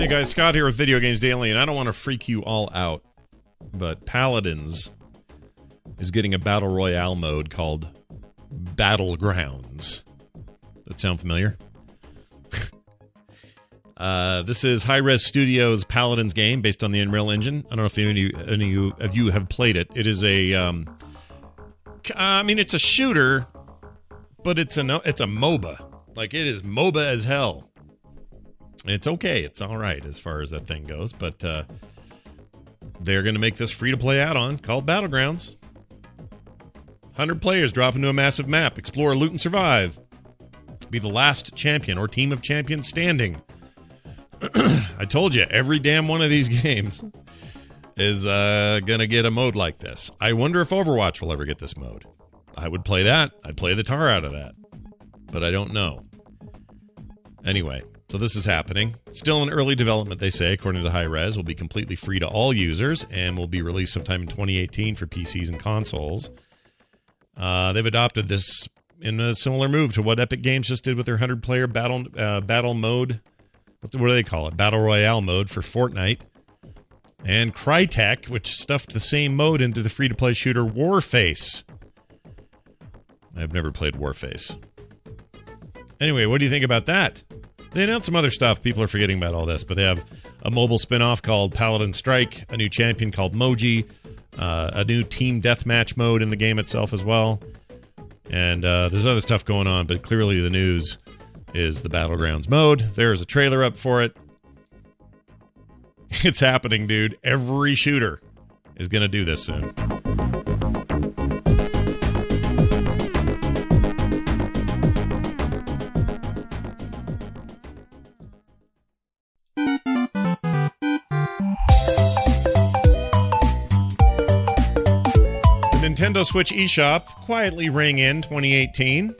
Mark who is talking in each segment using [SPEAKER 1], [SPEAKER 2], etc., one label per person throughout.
[SPEAKER 1] Hey guys, Scott here with Video Games Daily, and I don't want to freak you all out, but Paladins is getting a battle royale mode called Battlegrounds. That sound familiar? uh, this is Hi-Rez Studios Paladins game based on the Unreal Engine. I don't know if any, any of you have played it. It is a, um, I mean, it's a shooter, but it's a it's a MOBA. Like it is MOBA as hell. It's okay. It's all right as far as that thing goes, but uh, they're going to make this free to play add on called Battlegrounds. 100 players drop into a massive map, explore, loot, and survive. Be the last champion or team of champions standing. I told you, every damn one of these games is uh, going to get a mode like this. I wonder if Overwatch will ever get this mode. I would play that. I'd play the tar out of that. But I don't know. Anyway, so this is happening. Still in early development, they say, according to Hi-Rez, will be completely free to all users and will be released sometime in 2018 for PCs and consoles. Uh, they've adopted this in a similar move to what Epic Games just did with their 100-player battle uh, battle mode. What do they call it? Battle Royale mode for Fortnite. And Crytek, which stuffed the same mode into the free-to-play shooter Warface. I've never played Warface. Anyway, what do you think about that? They announced some other stuff. People are forgetting about all this, but they have a mobile spin-off called Paladin Strike, a new champion called Moji, uh, a new team deathmatch mode in the game itself as well. And uh, there's other stuff going on, but clearly the news is the Battlegrounds mode. There's a trailer up for it. It's happening, dude. Every shooter is going to do this soon. Nintendo Switch eShop quietly ring in 2018.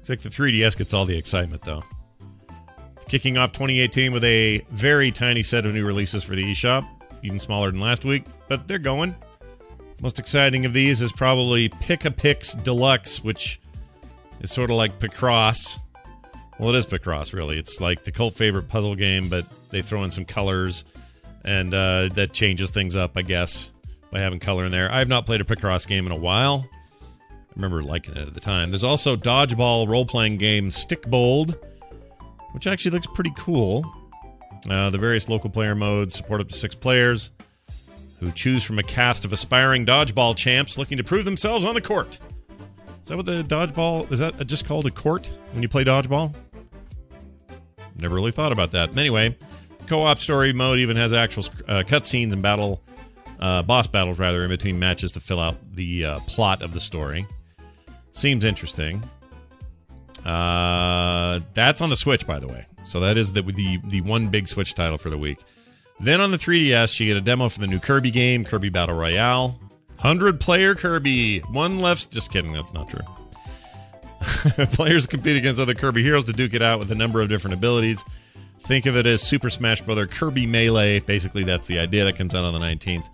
[SPEAKER 1] It's like the 3DS gets all the excitement, though. Kicking off 2018 with a very tiny set of new releases for the eShop, even smaller than last week, but they're going. Most exciting of these is probably Pic-a-Pix Deluxe, which is sort of like Picross. Well, it is Picross, really. It's like the cult favorite puzzle game, but they throw in some colors, and uh, that changes things up, I guess by having color in there. I have not played a Picross game in a while. I remember liking it at the time. There's also dodgeball role-playing game Stikbold, which actually looks pretty cool. Uh, the various local player modes support up to six players who choose from a cast of aspiring dodgeball champs looking to prove themselves on the court. Is that what the dodgeball is that just called a court when you play dodgeball? Never really thought about that. Anyway, co-op story mode even has actual uh, cutscenes and battle uh, boss battles rather in between matches to fill out the uh, plot of the story. Seems interesting. Uh, that's on the Switch, by the way. So that is the, the the one big Switch title for the week. Then on the 3DS, you get a demo for the new Kirby game, Kirby Battle Royale. 100 player Kirby. One left. Just kidding. That's not true. Players compete against other Kirby heroes to duke it out with a number of different abilities. Think of it as Super Smash Brother Kirby Melee. Basically, that's the idea that comes out on the 19th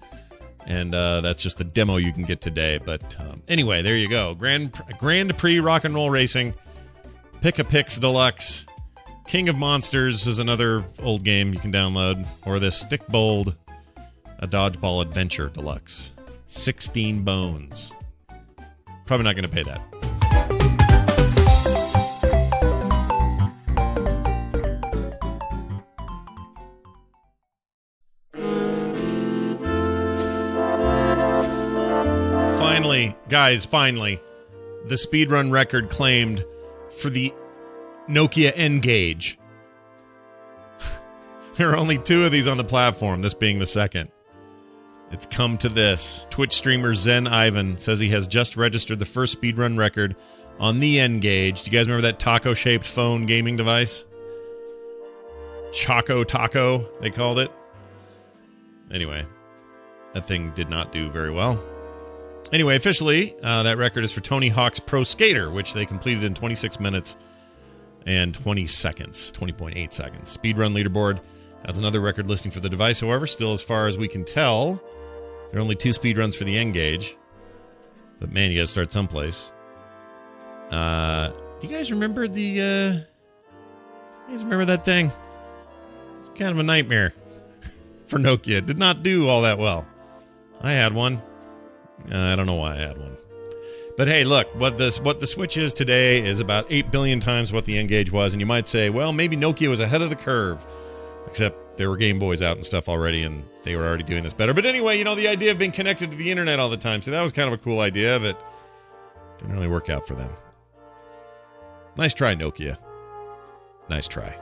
[SPEAKER 1] and uh, that's just the demo you can get today. But um, anyway, there you go. Grand Grand Prix Rock and Roll Racing, Pic-a-Pix Deluxe, King of Monsters is another old game you can download, or this Stikbold, a Dodgeball Adventure Deluxe, sixteen bones. Probably not going to pay that. Finally, guys, finally, the speedrun record claimed for the Nokia N-Gage. there are only two of these on the platform, this being the second. It's come to this. Twitch streamer Zen Ivan says he has just registered the first speedrun record on the N-Gage. Do you guys remember that taco shaped phone gaming device? Choco Taco, they called it. Anyway, that thing did not do very well. Anyway, officially, uh, that record is for Tony Hawk's Pro Skater, which they completed in 26 minutes and 20 seconds, 20.8 seconds. Speedrun leaderboard has another record listing for the device. However, still, as far as we can tell, there are only two speedruns for the N-Gage. But man, you got to start someplace. Uh, do you guys remember the? Uh, you guys remember that thing? It's kind of a nightmare for Nokia. Did not do all that well. I had one. Uh, I don't know why I had one. But hey, look, what this what the Switch is today is about 8 billion times what the N-Gage was and you might say, well, maybe Nokia was ahead of the curve. Except there were Game Boys out and stuff already and they were already doing this better. But anyway, you know, the idea of being connected to the internet all the time. So that was kind of a cool idea, but didn't really work out for them. Nice try, Nokia. Nice try.